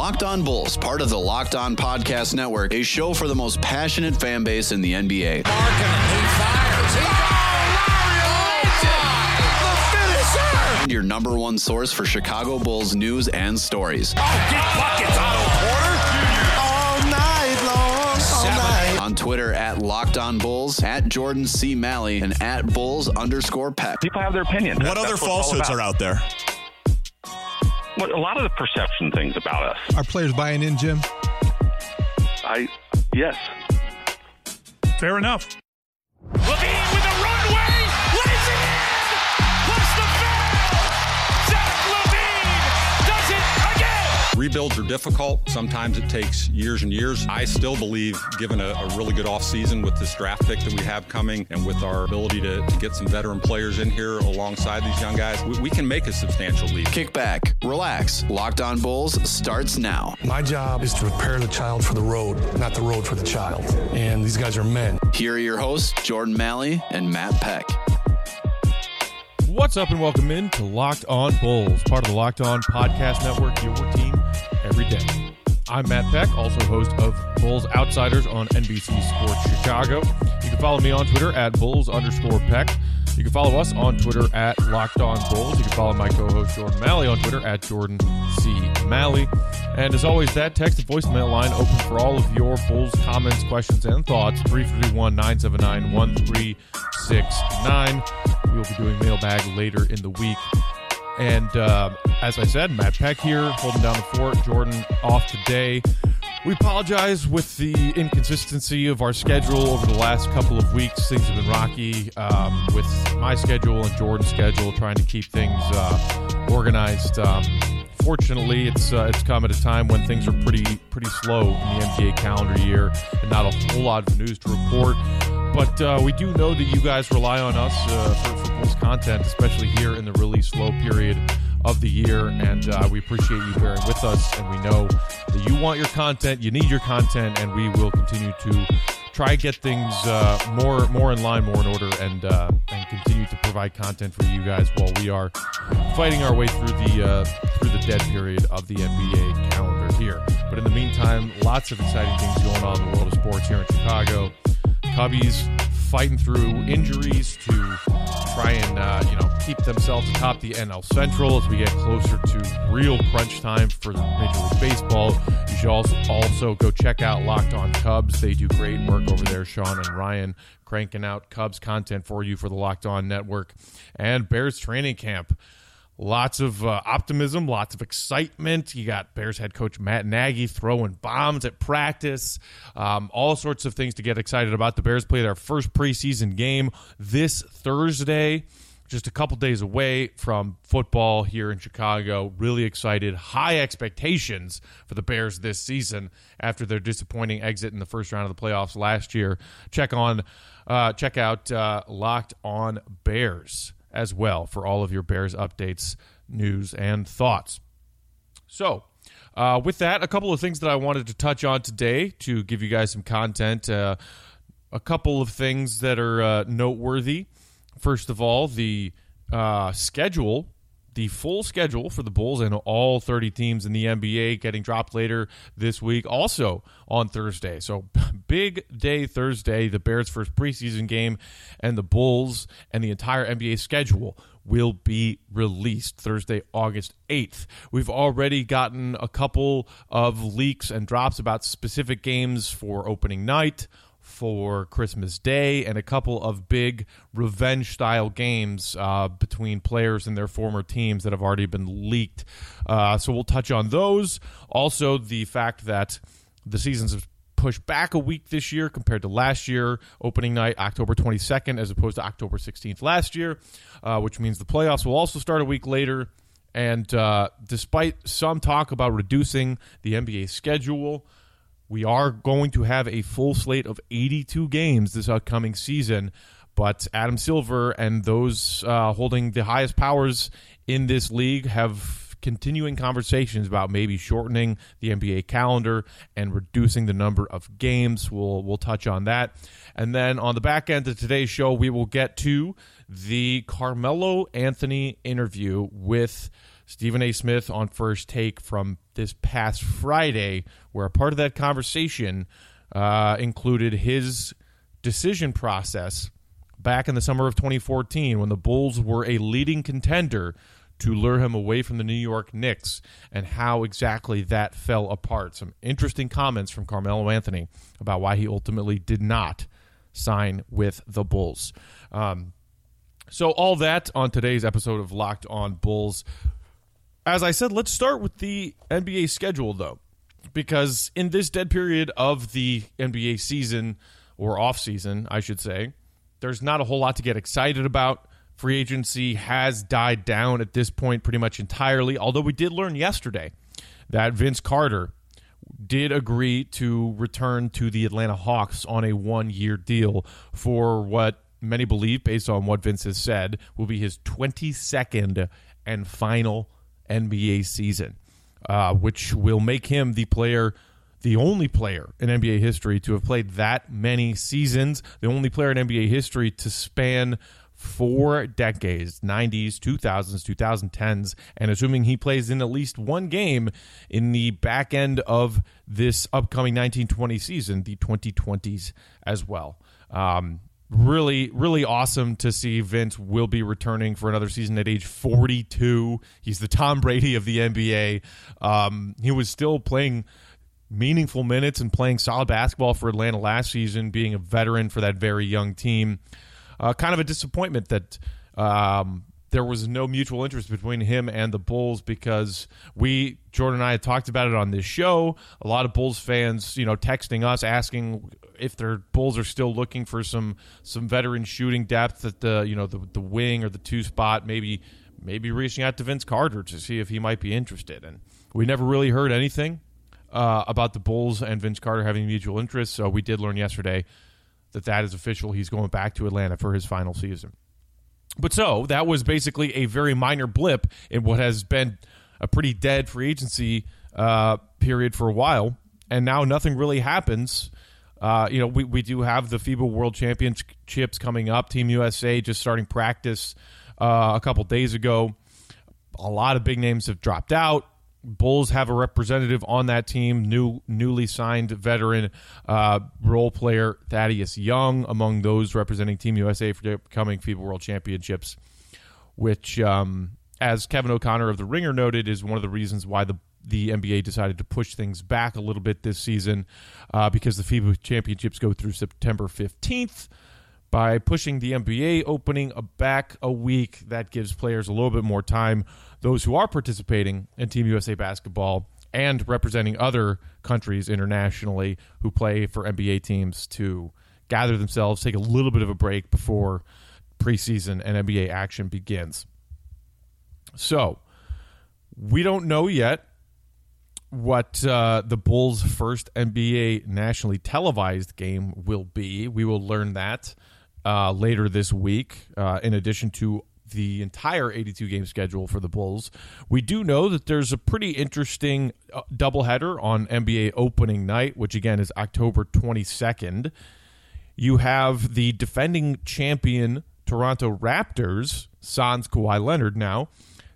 Locked On Bulls, part of the Locked On Podcast Network, a show for the most passionate fan base in the NBA. Markkanen, he fires. He And your number one source for Chicago Bulls news and stories. Oh, get buckets, Otto Porter. all night long, all night. On Twitter at Locked On Bulls, at Jordan C. Malley, and at Bulls underscore Peck. people have their opinion. What other falsehoods are out there? What, a lot of the perception things about us. Are players buying in, Jim? I yes. Fair enough. Rebuilds are difficult. Sometimes it takes years and years. I still believe, given a, a really good offseason with this draft pick that we have coming and with our ability to, to get some veteran players in here alongside these young guys, we, we can make a substantial leap. Kick back, relax. Locked On Bulls starts now. My job is to prepare the child for the road, not the road for the child. And these guys are men. Here are your hosts, Jordan Malley and Matt Peck. What's up and welcome in to Locked On Bulls, part of the Locked On Podcast Network, your team day. I'm Matt Peck, also host of Bulls Outsiders on NBC Sports Chicago. You can follow me on Twitter at Bulls underscore Peck. You can follow us on Twitter at Locked On Bulls. You can follow my co-host Jordan Malley on Twitter at Jordan C. Malley. And as always, that text and voicemail line open for all of your Bulls comments, questions, and thoughts. 331-979-1369. We will be doing mailbag later in the week. And uh, as I said, Matt Peck here, holding down the fort. Jordan off today. We apologize with the inconsistency of our schedule over the last couple of weeks. Things have been rocky um, with my schedule and Jordan's schedule, trying to keep things uh, organized. Um, fortunately, it's uh, it's come at a time when things are pretty pretty slow in the NBA calendar year, and not a whole lot of news to report. But uh, we do know that you guys rely on us uh, for, for content, especially here in the really slow period of the year. And uh, we appreciate you bearing with us. And we know that you want your content, you need your content, and we will continue to try get things uh, more more in line, more in order, and uh, and continue to provide content for you guys while we are fighting our way through the uh, through the dead period of the NBA calendar here. But in the meantime, lots of exciting things going on in the world of sports here in Chicago. Cubbies fighting through injuries to try and uh, you know keep themselves atop the NL Central as we get closer to real crunch time for Major League Baseball. You should also also go check out Locked On Cubs. They do great work over there. Sean and Ryan cranking out Cubs content for you for the Locked On Network and Bears training camp. Lots of uh, optimism, lots of excitement. You got Bears head coach Matt Nagy throwing bombs at practice, um, all sorts of things to get excited about. The Bears play their first preseason game this Thursday, just a couple days away from football here in Chicago. Really excited, high expectations for the Bears this season after their disappointing exit in the first round of the playoffs last year. Check on, uh, check out uh, Locked On Bears as well for all of your Bears updates, news, and thoughts. So, uh, with that, a couple of things that I wanted to touch on today to give you guys some content. Uh, a couple of things that are uh, noteworthy. First of all, the uh, schedule, the full schedule for the Bulls and all 30 teams in the NBA getting dropped later this week, also on Thursday. So, big day Thursday, the Bears' first preseason game, and the Bulls and the entire NBA schedule will be released Thursday, August 8th. We've already gotten a couple of leaks and drops about specific games for opening night, for Christmas Day, and a couple of big revenge style games uh, between players and their former teams that have already been leaked. Uh, so we'll touch on those. Also, the fact that the seasons have pushed back a week this year compared to last year. Opening night, October 22nd, as opposed to October 16th last year, uh, which means the playoffs will also start a week later. And uh, despite some talk about reducing the NBA schedule, we are going to have a full slate of 82 games this upcoming season. But Adam Silver and those uh, holding the highest powers in this league have continuing conversations about maybe shortening the NBA calendar and reducing the number of games. We'll we'll touch on that. And then on the back end of today's show, we will get to the Carmelo Anthony interview with Stephen A. Smith on First Take from this past Friday, where a part of that conversation uh, included his decision process back in the summer of 2014 when the Bulls were a leading contender to lure him away from the New York Knicks and how exactly that fell apart. Some interesting comments from Carmelo Anthony about why he ultimately did not sign with the Bulls. Um, so, all that on today's episode of Locked On Bulls. As I said, let's start with the NBA schedule, though, because in this dead period of the NBA season, or off season, I should say, there's not a whole lot to get excited about. Free agency has died down at this point pretty much entirely, although we did learn yesterday that Vince Carter did agree to return to the Atlanta Hawks on a one year deal for what many believe, based on what Vince has said, will be his 22nd and final NBA season, uh, which will make him the player the only player in NBA history to have played that many seasons, the only player in NBA history to span four decades 90s 2000s 2010s and assuming he plays in at least one game in the back end of this upcoming 1920 season the 2020s as well. Um, really really awesome to see vince will be returning for another season at age 42 he's the tom brady of the nba um, he was still playing meaningful minutes and playing solid basketball for atlanta last season being a veteran for that very young team. Uh, kind of a disappointment that um, there was no mutual interest between him and the Bulls because we Jordan and I had talked about it on this show. A lot of Bulls fans, you know, texting us asking if their Bulls are still looking for some some veteran shooting depth at the you know the the wing or the two spot, maybe maybe reaching out to Vince Carter to see if he might be interested. And we never really heard anything uh, about the Bulls and Vince Carter having mutual interest. So we did learn yesterday that that is official. He's going back to Atlanta for his final season. But so that was basically a very minor blip in what has been a pretty dead free agency uh, period for a while, and now nothing really happens. Uh, you know, we, we do have the FIBA World Championships coming up. Team USA just starting practice uh, a couple days ago. A lot of big names have dropped out. Bulls have a representative on that team, new newly signed veteran uh, role player Thaddeus Young, among those representing Team USA for the upcoming FIBA World Championships, which, um, as Kevin O'Connor of the Ringer noted, is one of the reasons why the the NBA decided to push things back a little bit this season uh, because the FIBA Championships go through September fifteenth by pushing the NBA opening back a week. That gives players a little bit more time. Those who are participating in Team USA basketball and representing other countries internationally who play for NBA teams to gather themselves, take a little bit of a break before preseason and NBA action begins. So, we don't know yet what uh, the Bulls' first NBA nationally televised game will be. We will learn that uh, later this week, uh, in addition to the entire 82 game schedule for the Bulls. We do know that there's a pretty interesting uh, doubleheader on NBA opening night, which again is October 22nd. You have the defending champion Toronto Raptors, Sans Kawhi Leonard now,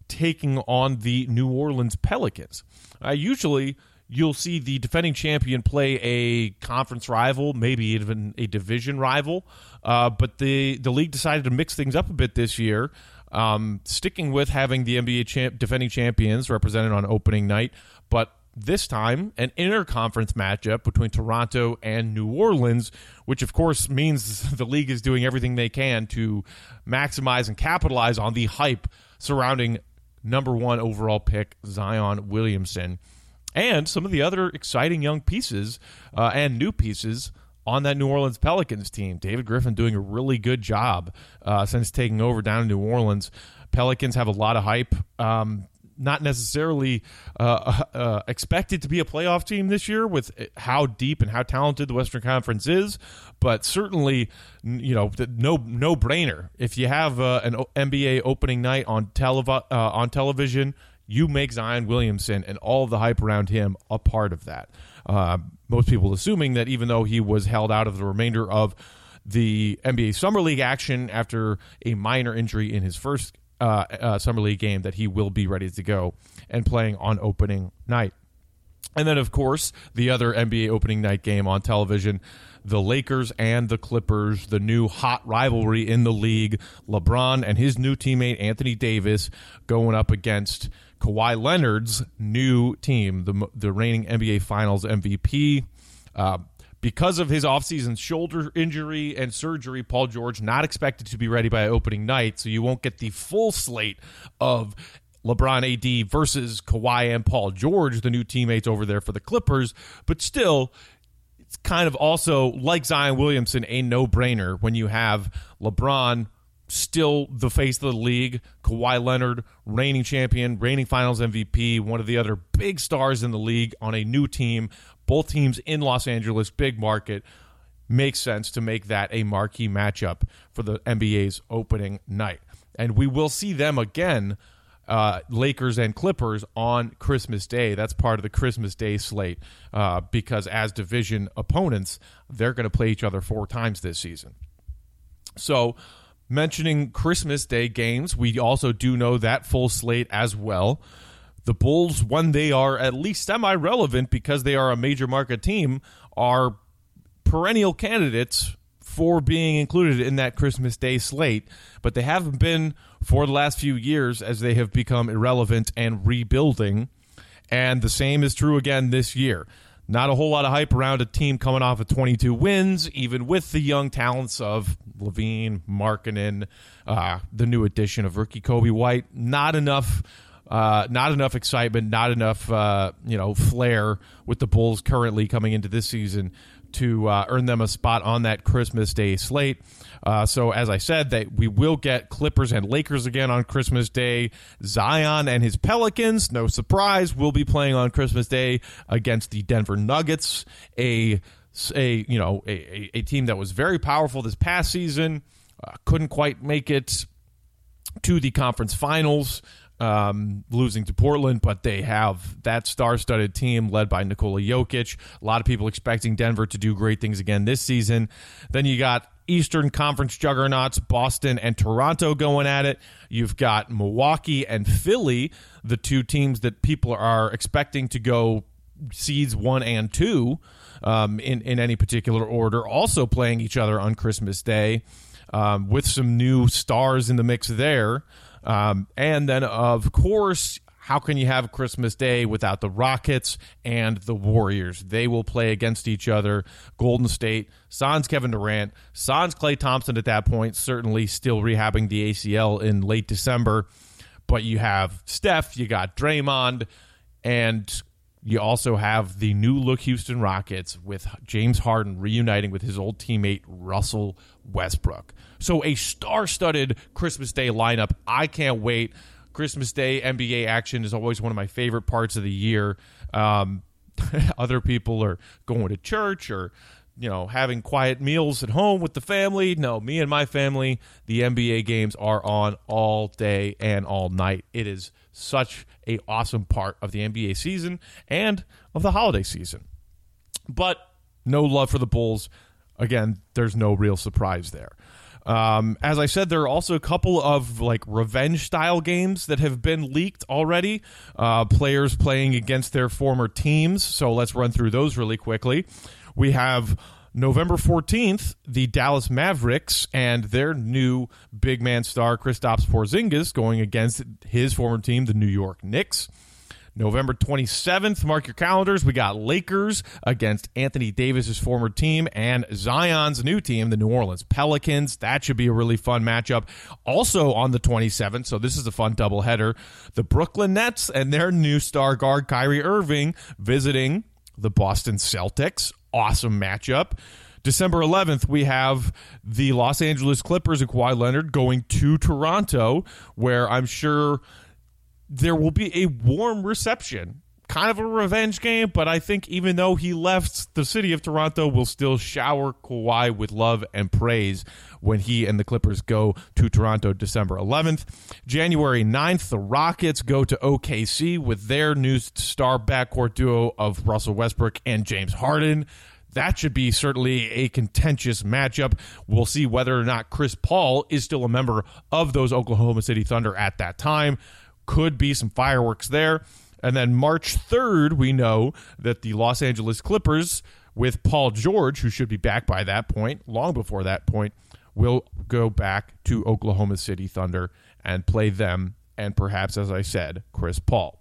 taking on the New Orleans Pelicans. Uh, usually, you'll see the defending champion play a conference rival, maybe even a division rival. Uh, but the the league decided to mix things up a bit this year, um, sticking with having the NBA champ, defending champions represented on opening night, but this time an interconference matchup between Toronto and New Orleans, which of course means the league is doing everything they can to maximize and capitalize on the hype surrounding number one overall pick Zion Williamson. And some of the other exciting young pieces uh, and new pieces on that New Orleans Pelicans team. David Griffin doing a really good job uh, since taking over down in New Orleans. Pelicans have a lot of hype. Um, not necessarily uh, uh, uh expected to be a playoff team this year with how deep and how talented the Western Conference is, but certainly, you know, no no brainer. If you have uh, an NBA opening night on uh, on television, you make Zion Williamson and all the hype around him a part of that. Uh, most people assuming that even though he was held out of the remainder of the NBA Summer League action after a minor injury in his first uh, uh, summer league game that he will be ready to go and playing on opening night. And then, of course, the other NBA opening night game on television the Lakers and the Clippers, the new hot rivalry in the league. LeBron and his new teammate, Anthony Davis, going up against Kawhi Leonard's new team, the, the reigning NBA Finals MVP. Uh, because of his offseason shoulder injury and surgery, Paul George not expected to be ready by opening night, so you won't get the full slate of LeBron AD versus Kawhi and Paul George, the new teammates over there for the Clippers. But still, it's kind of also like Zion Williamson, a no brainer when you have LeBron still the face of the league, Kawhi Leonard, reigning champion, reigning finals MVP, one of the other big stars in the league on a new team, both teams in Los Angeles, big market. Makes sense to make that a marquee matchup for the NBA's opening night. And we will see them again uh, Lakers and Clippers on Christmas Day. That's part of the Christmas Day slate uh, because as division opponents, they're going to play each other four times this season. So, mentioning Christmas Day games, we also do know that full slate as well. The Bulls, when they are at least semi relevant because they are a major market team, are perennial candidates for being included in that Christmas Day slate, but they haven't been for the last few years as they have become irrelevant and rebuilding. And the same is true again this year. Not a whole lot of hype around a team coming off of 22 wins, even with the young talents of LaVine, Markkanen, uh, the new addition of rookie Coby White. Not enough. Uh, not enough excitement, not enough, uh, you know, flair with the Bulls currently coming into this season to uh, earn them a spot on that Christmas Day slate. Uh, so, as I said, that we will get Clippers and Lakers again on Christmas Day. Zion and his Pelicans, no surprise, will be playing on Christmas Day against the Denver Nuggets, a a you know a, a team that was very powerful this past season, uh, couldn't quite make it to the conference finals um, losing to Portland, but they have that star-studded team led by Nikola Jokic. A lot of people expecting Denver to do great things again this season. Then you got Eastern Conference juggernauts, Boston and Toronto going at it. You've got Milwaukee and Philly, the two teams that people are expecting to go seeds one and two um, in, in any particular order, also playing each other on Christmas Day um, with some new stars in the mix there. Um, and then, of course, how can you have Christmas Day without the Rockets and the Warriors? They will play against each other. Golden State, sans Kevin Durant, sans Klay Thompson at that point, certainly still rehabbing the ACL in late December. But you have Steph, you got Draymond, and you also have the new look Houston Rockets with James Harden reuniting with his old teammate Russell Westbrook. So a star-studded Christmas Day lineup. I can't wait. Christmas Day NBA action is always one of my favorite parts of the year. Um, other people are going to church or you know having quiet meals at home with the family. No, me and my family, the NBA games are on all day and all night. It is such a awesome part of the NBA season and of the holiday season. But no love for the Bulls. Again, there's no real surprise there. Um, as I said, there are also a couple of like revenge style games that have been leaked already. Uh, players playing against their former teams. So let's run through those really quickly. We have November 14th, the Dallas Mavericks and their new big man star, Kristaps Porzingis, going against his former team, the New York Knicks. November 27th, mark your calendars. We got Lakers against Anthony Davis's former team and Zion's new team, the New Orleans Pelicans. That should be a really fun matchup. Also on the 27th, so this is a fun doubleheader, the Brooklyn Nets and their new star guard, Kyrie Irving, visiting the Boston Celtics. Awesome matchup. December 11th, we have the Los Angeles Clippers and Kawhi Leonard going to Toronto, where I'm sure there will be a warm reception. Kind of a revenge game, but I think even though he left, the city of Toronto will still shower Kawhi with love and praise when he and the Clippers go to Toronto December 11th. January 9th, the Rockets go to OKC with their new star backcourt duo of Russell Westbrook and James Harden that should be certainly a contentious matchup. We'll see whether or not Chris Paul is still a member of those Oklahoma City Thunder at that time. Could be some fireworks there. And then March 3rd, we know that the Los Angeles Clippers, with Paul George, who should be back by that point, long before that point, will go back to Oklahoma City Thunder and play them and perhaps, as I said, Chris Paul.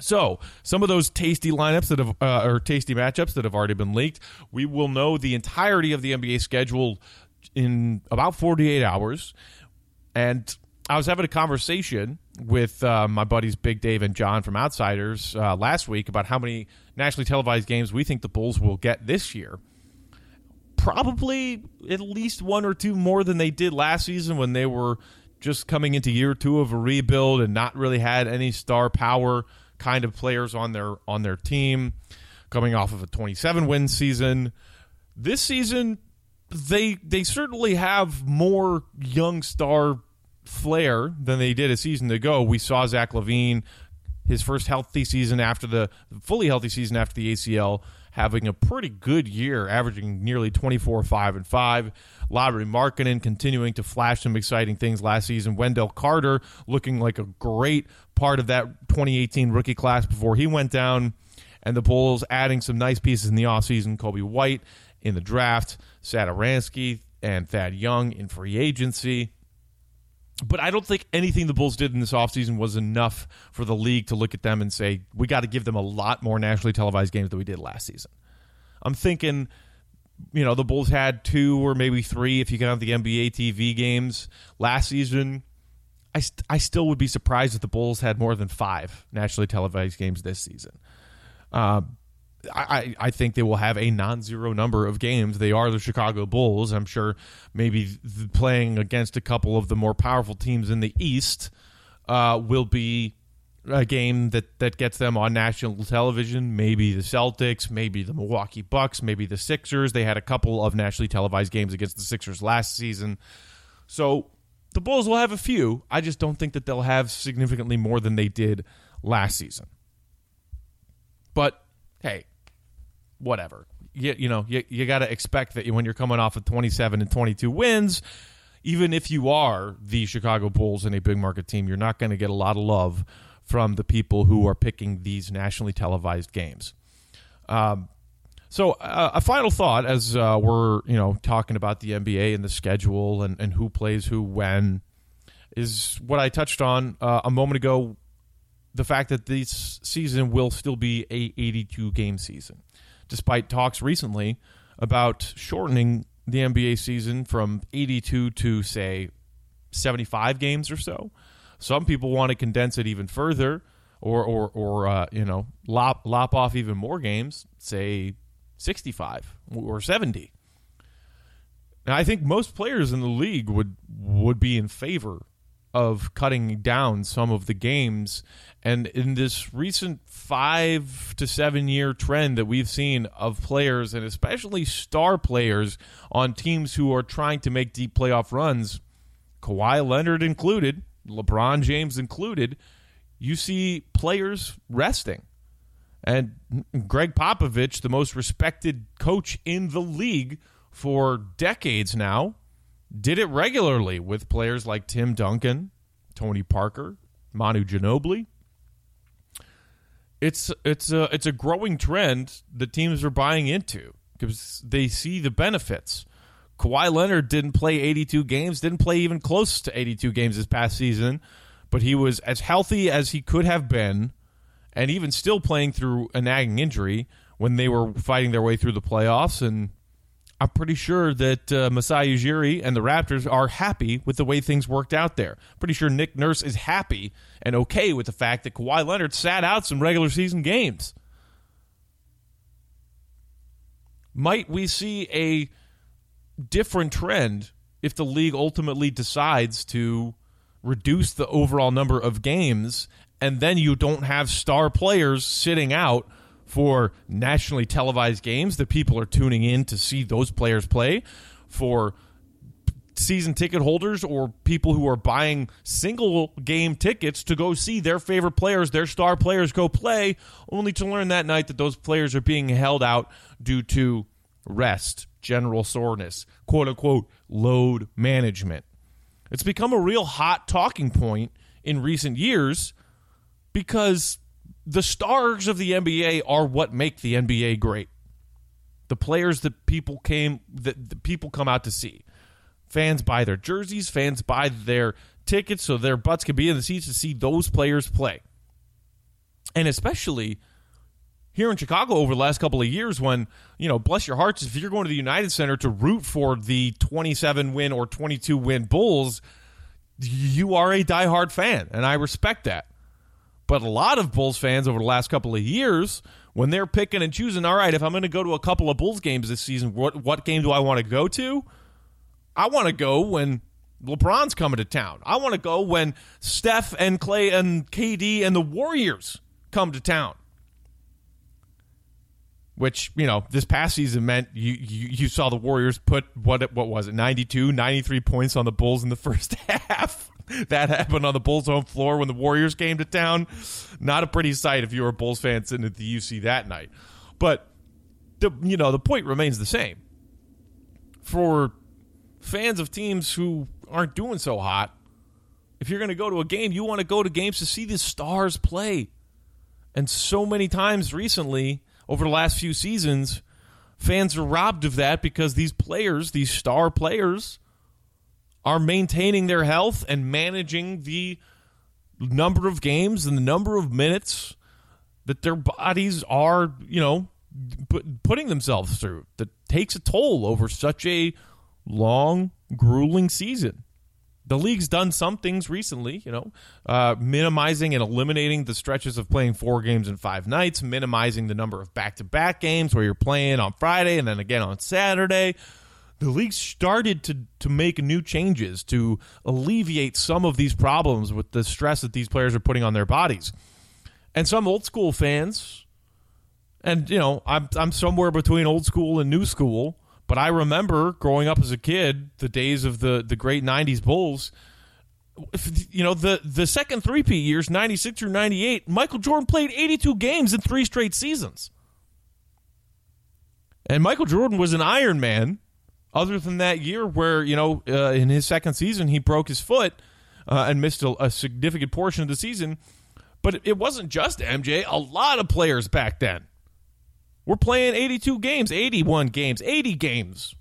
So, some of those tasty lineups that have, uh, or tasty matchups that have already been leaked, we will know the entirety of the NBA schedule in about 48 hours. And I was having a conversation with uh, my buddies Big Dave and John from Outsiders uh, last week about how many nationally televised games we think the Bulls will get this year. Probably at least one or two more than they did last season when they were just coming into year two of a rebuild and not really had any star power kind of players on their on their team, coming off of a 27 win season. This season, they they certainly have more young star flair than they did a season ago. We saw Zach LaVine, his first healthy season after the fully healthy season after the ACL, having a pretty good year, averaging nearly 24, 5, and 5. Lauri Markkanen continuing to flash some exciting things last season. Wendell Carter looking like a great part of that 2018 rookie class before he went down. And the Bulls adding some nice pieces in the offseason. Coby White in the draft, Satoransky and Thad Young in free agency. But I don't think anything the Bulls did in this offseason was enough for the league to look at them and say, we got to give them a lot more nationally televised games than we did last season. I'm thinking, you know, the Bulls had two or maybe three if you count the NBA TV games last season. I, st- I still would be surprised if the Bulls had more than five nationally televised games this season. Uh, I, I think they will have a non-zero number of games. They are the Chicago Bulls. I'm sure maybe playing against a couple of the more powerful teams in the East uh, will be a game that, that gets them on national television. Maybe the Celtics, maybe the Milwaukee Bucks, maybe the Sixers. They had a couple of nationally televised games against the Sixers last season. So the Bulls will have a few. I just don't think that they'll have significantly more than they did last season. But hey, whatever. You, you know, you, you got to expect that when you're coming off of 27 and 22 wins, even if you are the Chicago Bulls and a big market team, you're not going to get a lot of love from the people who are picking these nationally televised games. Um, so, uh, a final thought as uh, we're you know talking about the NBA and the schedule and, and who plays who when is what I touched on uh, a moment ago. The fact that this season will still be a 82 game season despite talks recently about shortening the NBA season from 82 to, say, 75 games or so. Some people want to condense it even further or, or, or uh, you know, lop, lop off even more games, say 65 or 70. Now, I think most players in the league would would be in favor of cutting down some of the games. And in this recent five to seven year trend that we've seen of players, and especially star players on teams who are trying to make deep playoff runs, Kawhi Leonard included, LeBron James included, you see players resting. And Gregg Popovich, the most respected coach in the league for decades now, did it regularly with players like Tim Duncan, Tony Parker, Manu Ginobili. It's it's a it's a growing trend that teams are buying into because they see the benefits. Kawhi Leonard didn't play 82 games, didn't play even close to 82 games this past season, but he was as healthy as he could have been, and even still playing through a nagging injury when they were fighting their way through the playoffs and I'm pretty sure that uh, Masai Ujiri and the Raptors are happy with the way things worked out there. Pretty sure Nick Nurse is happy and okay with the fact that Kawhi Leonard sat out some regular season games. Might we see a different trend if the league ultimately decides to reduce the overall number of games and then you don't have star players sitting out – for nationally televised games that people are tuning in to see those players play, for season ticket holders or people who are buying single game tickets to go see their favorite players, their star players go play, only to learn that night that those players are being held out due to rest, general soreness, quote unquote, load management. It's become a real hot talking point in recent years because the stars of the NBA are what make the NBA great. The players that people came that the people come out to see. Fans buy their jerseys, fans buy their tickets so their butts can be in the seats to see those players play. And especially here in Chicago over the last couple of years when, you know, bless your hearts, if you're going to the United Center to root for the 27 win or 22 win Bulls, you are a diehard fan, and I respect that. But a lot of Bulls fans over the last couple of years, when they're picking and choosing, all right, if I'm going to go to a couple of Bulls games this season, what what game do I want to go to? I want to go when LeBron's coming to town. I want to go when Steph and Klay and KD and the Warriors come to town. Which, you know, this past season meant you, you, you saw the Warriors put what what was it, 92, 93 points on the Bulls in the first half. that happened on the Bulls home floor when the Warriors came to town. Not a pretty sight if you were a Bulls fan sitting at the UC that night. But the you know, the point remains the same. For fans of teams who aren't doing so hot, if you're going to go to a game, you want to go to games to see the stars play. And so many times recently, over the last few seasons, fans are robbed of that because these players, these star players, are maintaining their health and managing the number of games and the number of minutes that their bodies are, you know, putting themselves through. That takes a toll over such a long, grueling season. The league's done some things recently, you know, uh, minimizing and eliminating the stretches of playing four games in five nights, minimizing the number of back to back games where you're playing on Friday and then again on Saturday. The league started to, to make new changes to alleviate some of these problems with the stress that these players are putting on their bodies. And some old school fans, and, you know, I'm, I'm somewhere between old school and new school but I remember growing up as a kid, the days of the, the great 90s Bulls. You know, the, the second three-peat years, 96 through 98, Michael Jordan played 82 games in three straight seasons. And Michael Jordan was an Iron Man, other than that year where, you know, uh, in his second season, he broke his foot uh, and missed a, a significant portion of the season. But it wasn't just MJ. A lot of players back then we're playing 82 games, 81 games, 80 games.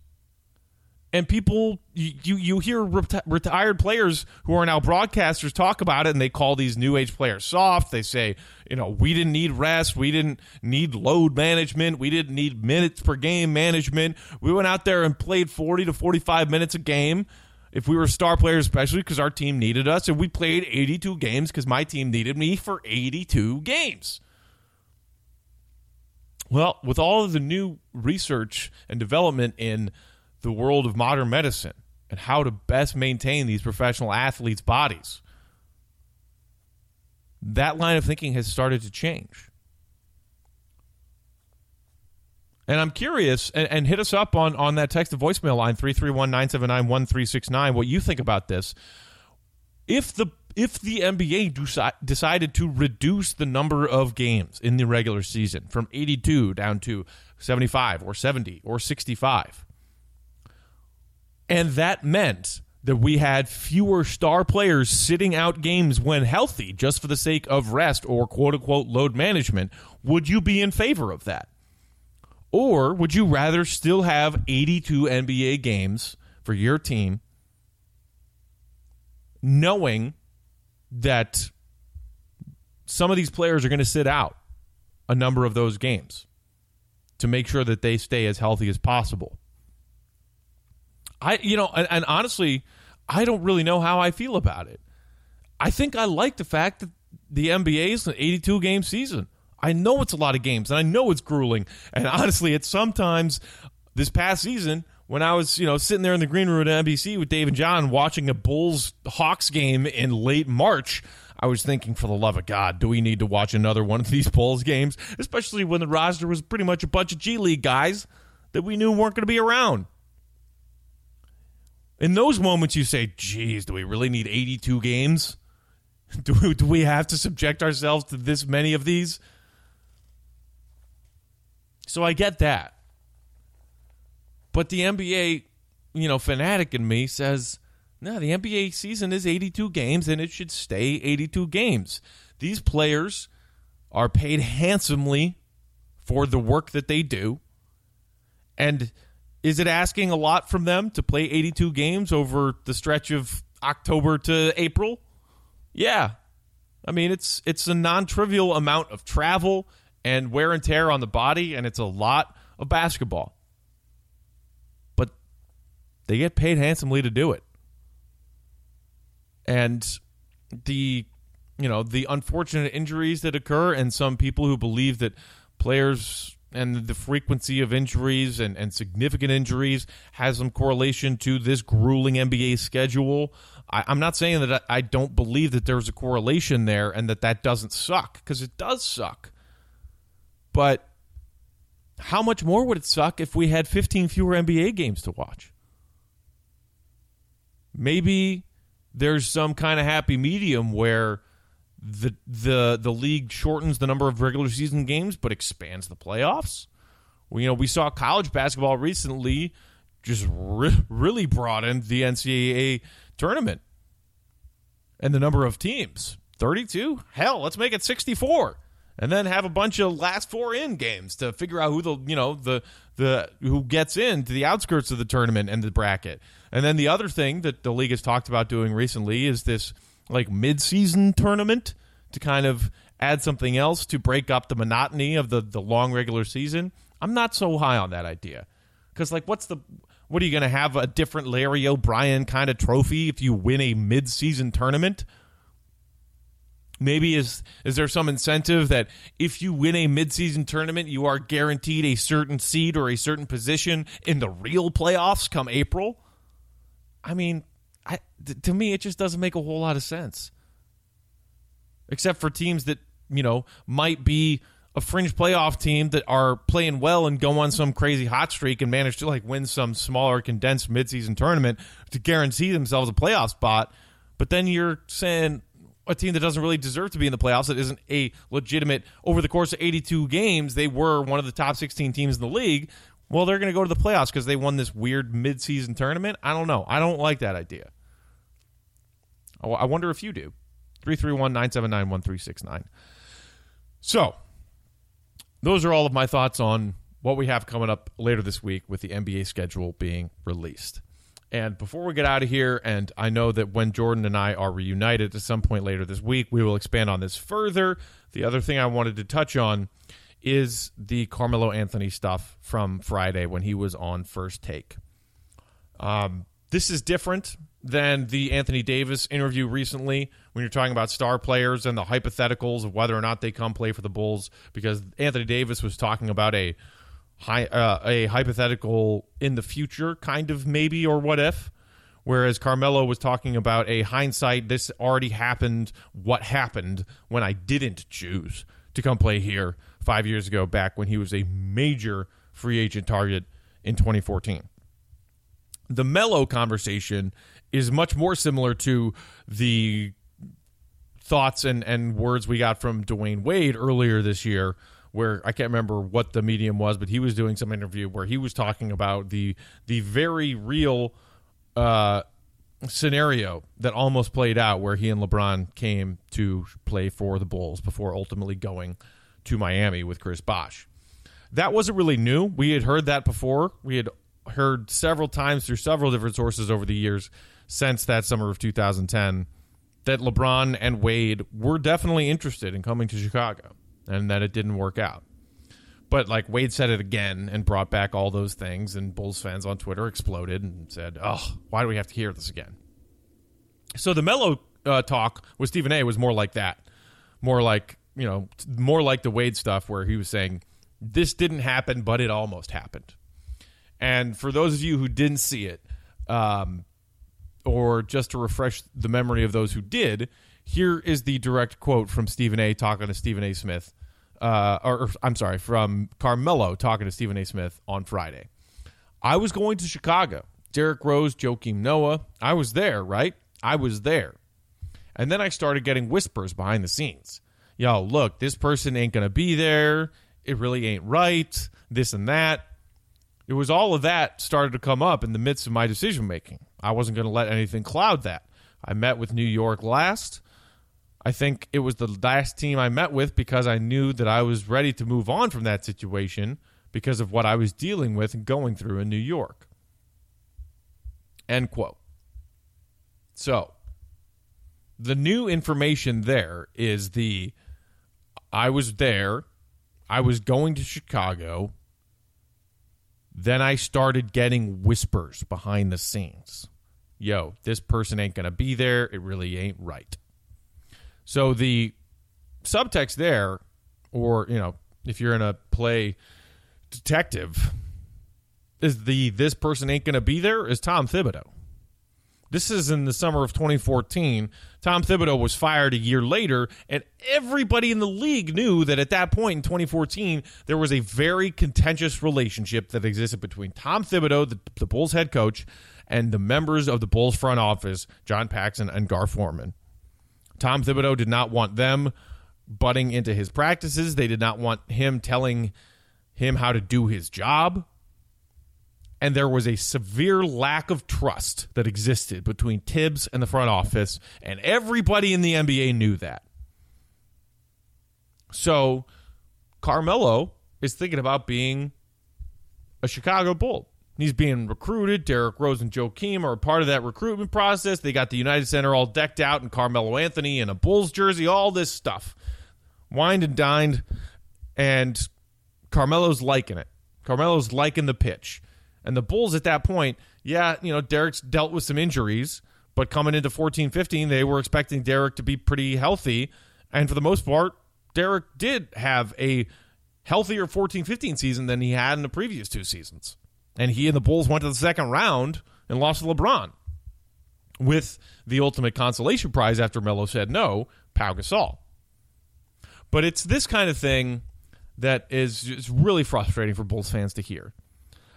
And people, you you hear reti- retired players who are now broadcasters talk about it, and they call these new age players soft. They say, you know, we didn't need rest, we didn't need load management, we didn't need minutes per game management. We went out there and played 40 to 45 minutes a game if we were star players, especially because our team needed us, and we played 82 games because my team needed me for 82 games. Well, with all of the new research and development in the world of modern medicine and how to best maintain these professional athletes' bodies, that line of thinking has started to change. And I'm curious, and, and, hit us up on, on that text to voicemail line, 331 979 1369, what you think about this. If the if the NBA decided to reduce the number of games in the regular season from 82 down to 75 or 70 or 65, and that meant that we had fewer star players sitting out games when healthy just for the sake of rest or quote unquote load management, would you be in favor of that? Or would you rather still have 82 NBA games for your team, knowing that some of these players are going to sit out a number of those games to make sure that they stay as healthy as possible. I, you know, and, and, honestly, I don't really know how I feel about it. I think I like the fact that the NBA is an 82 game season. I know it's a lot of games and I know it's grueling. And honestly, it's sometimes this past season, when I was, you know, sitting there in the green room at NBC with Dave and John watching a Bulls Hawks game in late March, I was thinking, for the love of God, do we need to watch another one of these Bulls games? Especially when the roster was pretty much a bunch of G League guys that we knew weren't going to be around. In those moments, you say, geez, do we really need 82 games? Do we, do we have to subject ourselves to this many of these? So I get that. But the NBA, you know, fanatic in me says, no, the NBA season is 82 games and it should stay 82 games. These players are paid handsomely for the work that they do. And is it asking a lot from them to play 82 games over the stretch of October to April? Yeah. I mean, it's it's a non-trivial amount of travel and wear and tear on the body and it's a lot of basketball. But they get paid handsomely to do it. And the you know, the unfortunate injuries that occur and some people who believe that players and the frequency of injuries and, and significant injuries has some correlation to this grueling NBA schedule. I, am not saying that I don't believe that there's a correlation there and that that doesn't suck because it does suck. But how much more would it suck if we had 15 fewer NBA games to watch? Maybe there's some kind of happy medium where the the the league shortens the number of regular season games but expands the playoffs. Well, you know, we saw college basketball recently just re- really broadened the NCAA tournament and the number of teams. 32? Hell, let's make it 64 and then have a bunch of last four in games to figure out who the you know the the who gets into the outskirts of the tournament and the bracket. And then the other thing that the league has talked about doing recently is this like mid-season tournament to kind of add something else to break up the monotony of the the long regular season. I'm not so high on that idea. Cuz like what's the what are you going to have a different Larry O'Brien kind of trophy if you win a mid-season tournament? Maybe is is there some incentive that if you win a midseason tournament, you are guaranteed a certain seed or a certain position in the real playoffs come April? I mean, I, to me, it just doesn't make a whole lot of sense. Except for teams that you know might be a fringe playoff team that are playing well and go on some crazy hot streak and manage to like win some smaller condensed midseason tournament to guarantee themselves a playoff spot. But then you're saying a team that doesn't really deserve to be in the playoffs that isn't a legitimate over the course of 82 games they were one of the top 16 teams in the league well they're going to go to the playoffs because they won this weird midseason tournament. I don't know. I don't like that idea. I wonder if you do. 331-979-1369 so those are all of my thoughts on what we have coming up later this week with the nba schedule being released. And before we get out of here, and I know that when Jordan and I are reunited at some point later this week, we will expand on this further. The other thing I wanted to touch on is the Carmelo Anthony stuff from Friday when he was on First Take. Um, this is different than the Anthony Davis interview recently when you're talking about star players and the hypotheticals of whether or not they come play for the Bulls, because Anthony Davis was talking about a hi, uh, a hypothetical in the future, kind of maybe or what if. Whereas Carmelo was talking about a hindsight, this already happened. What happened when I didn't choose to come play here five years ago, back when he was a major free agent target in 2014. The Melo conversation is much more similar to the thoughts and, and words we got from Dwyane Wade earlier this year where I can't remember what the medium was, but he was doing some interview where he was talking about the the very real uh, scenario that almost played out, where he and LeBron came to play for the Bulls before ultimately going to Miami with Chris Bosh. That wasn't really new. We had heard that before. We had heard several times through several different sources over the years since that summer of 2010 that LeBron and Wade were definitely interested in coming to Chicago and that it didn't work out. But like Wade said it again and brought back all those things, and Bulls fans on Twitter exploded and said, "Oh, why do we have to hear this again?" So the Melo uh, talk with Stephen A. was more like that, more like you know, more like the Wade stuff where he was saying this didn't happen, but it almost happened. And for those of you who didn't see it, um, or just to refresh the memory of those who did, here is the direct quote from Stephen A. talking to Stephen A. Smith, uh, or, or I'm sorry, from Carmelo talking to Stephen A. Smith on Friday. I was going to Chicago. Derrick Rose, Joakim Noah. I was there, right? I was there. And then I started getting whispers behind the scenes. Yo, look, this person ain't going to be there. It really ain't right. This and that. It was all of that started to come up in the midst of my decision making. I wasn't going to let anything cloud that. I met with New York last. I think it was the last team I met with because I knew that I was ready to move on from that situation because of what I was dealing with and going through in New York. End quote. So, the new information there is the I was there, I was going to Chicago, then I started getting whispers behind the scenes. Yo, this person ain't going to be there. It really ain't right. So the subtext there, or, you know, if you're in a play detective, is the this person ain't going to be there is Tom Thibodeau. This is in the summer of 2014. Tom Thibodeau was fired a year later, and everybody in the league knew that at that point in 2014, there was a very contentious relationship that existed between Tom Thibodeau, the, the Bulls head coach, and the members of the Bulls front office, John Paxson and Gar Forman. Tom Thibodeau did not want them butting into his practices. They did not want him telling him how to do his job and there was a severe lack of trust that existed between Thibs and the front office, and everybody in the NBA knew that. So Carmelo is thinking about being a Chicago Bull. He's being recruited. Derrick Rose and Joakim are a part of that recruitment process. They got the United Center all decked out and Carmelo Anthony in a Bulls jersey, all this stuff. Wined and dined, and Carmelo's liking it. Carmelo's liking the pitch. And the Bulls at that point, yeah, you know, Derrick's dealt with some injuries, but coming into 14 15, they were expecting Derrick to be pretty healthy. And for the most part, Derek did have a healthier 14 15 season than he had in the previous two seasons. And he and the Bulls went to the second round and lost to LeBron with the ultimate consolation prize after Melo said no, Pau Gasol. But it's this kind of thing that is really frustrating for Bulls fans to hear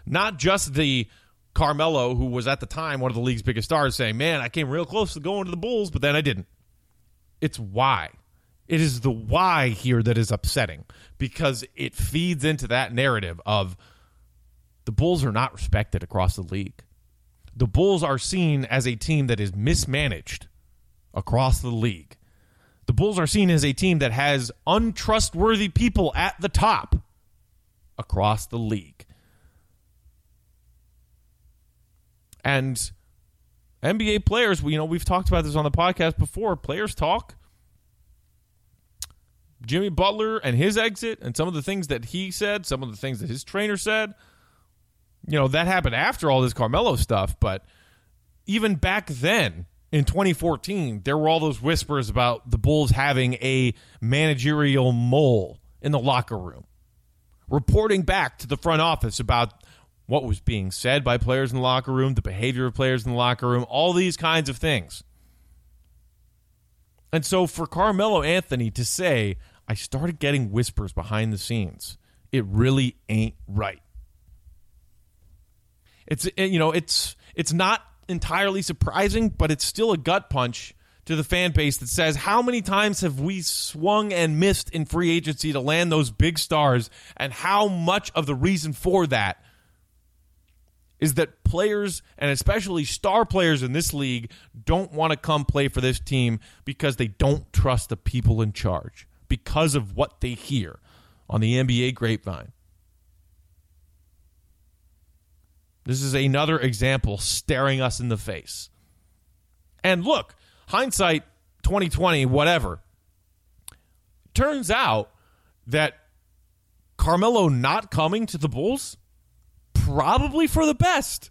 not just the Carmelo, who was at the time one of the league's biggest stars, saying, Man, I came real close to going to the Bulls, but then I didn't. It's why. It is the why here that is upsetting because it feeds into that narrative of the Bulls are not respected across the league. The Bulls are seen as a team that is mismanaged across the league. The Bulls are seen as a team that has untrustworthy people at the top across the league. And NBA players, we you know, we've talked about this on the podcast before. Players talk. Jimmy Butler and his exit and some of the things that he said, some of the things that his trainer said, you know, that happened after all this Carmelo stuff. But even back then in 2014, there were all those whispers about the Bulls having a managerial mole in the locker room, reporting back to the front office about what was being said by players in the locker room, the behavior of players in the locker room, all these kinds of things. And so for Carmelo Anthony to say, I started getting whispers behind the scenes, it really ain't right. It's eh, you know, it's it's not entirely surprising, but it's still a gut punch to the fan base that says, How many times have we swung and missed in free agency to land those big stars? And how much of the reason for that is that players and especially star players in this league don't want to come play for this team because they don't trust the people in charge because of what they hear on the NBA grapevine. This is another example staring us in the face. And look, hindsight 2020 whatever. Turns out that Carmelo not coming to the Bulls probably for the best.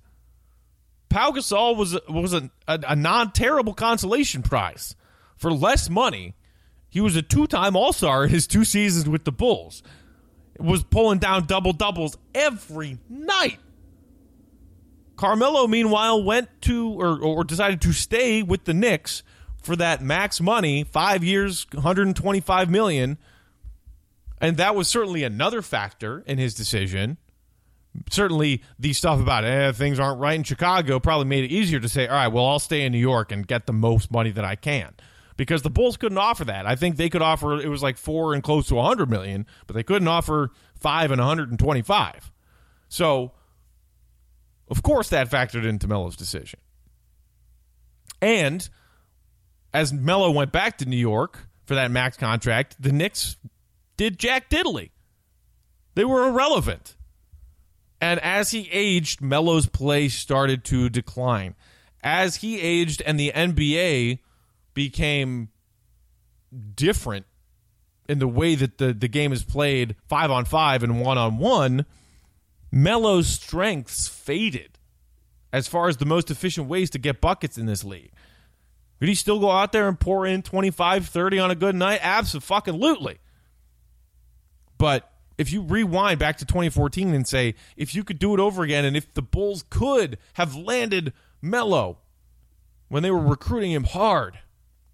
Pau Gasol was was a, a, a non terrible consolation prize for less money. He was a two time All Star in his two seasons with the Bulls. Was pulling down double doubles every night. Carmelo, meanwhile, went to or, or decided to stay with the Knicks for that max money, five years, 125 million, and that was certainly another factor in his decision certainly the stuff about eh, things aren't right in Chicago probably made it easier to say, all right, well, I'll stay in New York and get the most money that I can. Because the Bulls couldn't offer that. I think they could offer it was like four and close to 100 million, but they couldn't offer five and 125. So of course, that factored into Melo's decision. And as Melo went back to New York for that max contract, the Knicks did Jack Diddley. They were irrelevant. And as he aged, Melo's play started to decline. As he aged and the NBA became different in the way that the, the game is played five on five and one on one, Melo's strengths faded as far as the most efficient ways to get buckets in this league. Could he still go out there and pour in 25, 30 on a good night? Absolutely. But if you rewind back to 2014 and say, if you could do it over again, and if the Bulls could have landed Melo when they were recruiting him hard,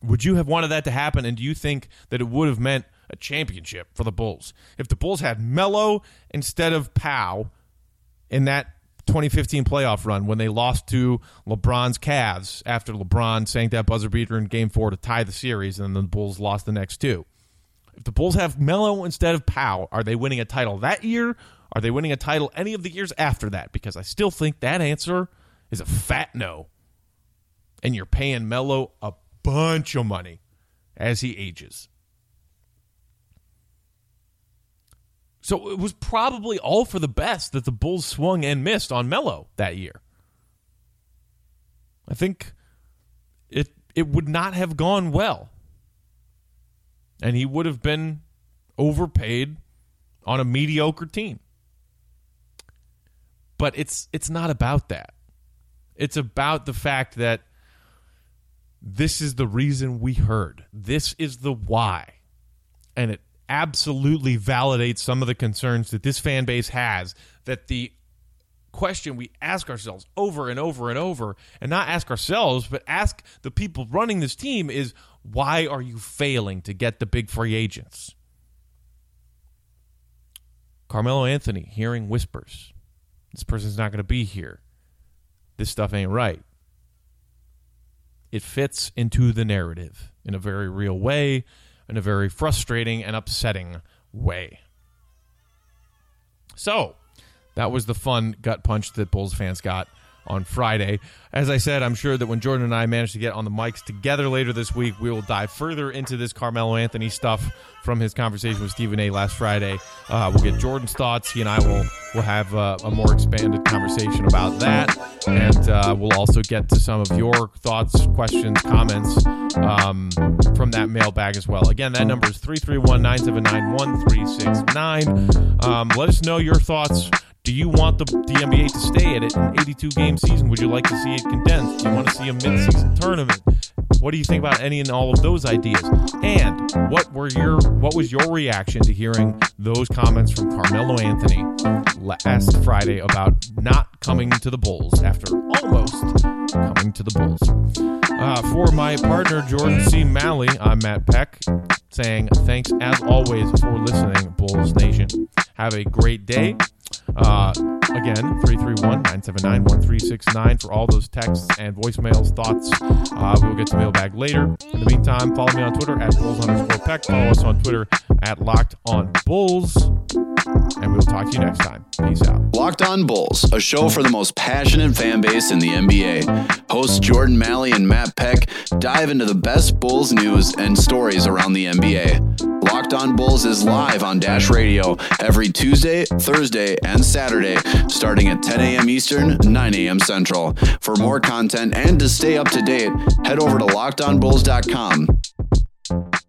would you have wanted that to happen? And do you think that it would have meant a championship for the Bulls? If the Bulls had Melo instead of Pau in that 2015 playoff run when they lost to LeBron's Cavs after LeBron sank that buzzer beater in game four to tie the series, and then the Bulls lost the next two. If the Bulls have Melo instead of Pau, are they winning a title that year? Are they winning a title any of the years after that? Because I still think that answer is a fat no. And you're paying Melo a bunch of money as he ages. So it was probably all for the best that the Bulls swung and missed on Melo that year. I think it it would not have gone well. And he would have been overpaid on a mediocre team. But it's it's not about that. It's about the fact that this is the reason we heard. This is the why. And it absolutely validates some of the concerns that this fan base has that the question we ask ourselves over and over and over and not ask ourselves but ask the people running this team is why are you failing to get the big free agents? Carmelo Anthony hearing whispers. This person's not going to be here. This stuff ain't right. It fits into the narrative in a very real way in a very frustrating and upsetting way. So, that was the fun gut punch that Bulls fans got on Friday. As I said, I'm sure that when Jordan and I manage to get on the mics together later this week, we will dive further into this Carmelo Anthony stuff from his conversation with Stephen A. last Friday. Uh, we'll get Jordan's thoughts. He and I will will have uh, a more expanded conversation about that, and uh, we'll also get to some of your thoughts, questions, comments um, from that mailbag as well. Again, that number is 331-979-1369. Um, let us know your thoughts do you want the, the NBA to stay at an 82 game season? Would you like to see it condensed? Do you want to see a mid season tournament? What do you think about any and all of those ideas? And what were your what was your reaction to hearing those comments from Carmelo Anthony last Friday about not coming to the Bulls after almost coming to the Bulls? Uh, for my partner Jordan C. Malley, I'm Matt Peck saying thanks as always for listening, Bulls Nation. Have a great day. Uh, again, 331-979-1369 for all those texts and voicemails, thoughts. Uh, we will get to mailbag later. In the meantime, follow me on Twitter at Bulls underscore Peck. Follow us on Twitter at Locked on Bulls. And we'll talk to you next time. Peace out. Locked on Bulls, a show for the most passionate fan base in the NBA. Hosts Jordan Malley and Matt Peck dive into the best Bulls news and stories around the NBA. Locked on Bulls is live on Dash Radio every Tuesday, Thursday, and Saturday, starting at 10 a.m. Eastern, 9 a.m. Central. For more content and to stay up to date, head over to lockedonbulls.com.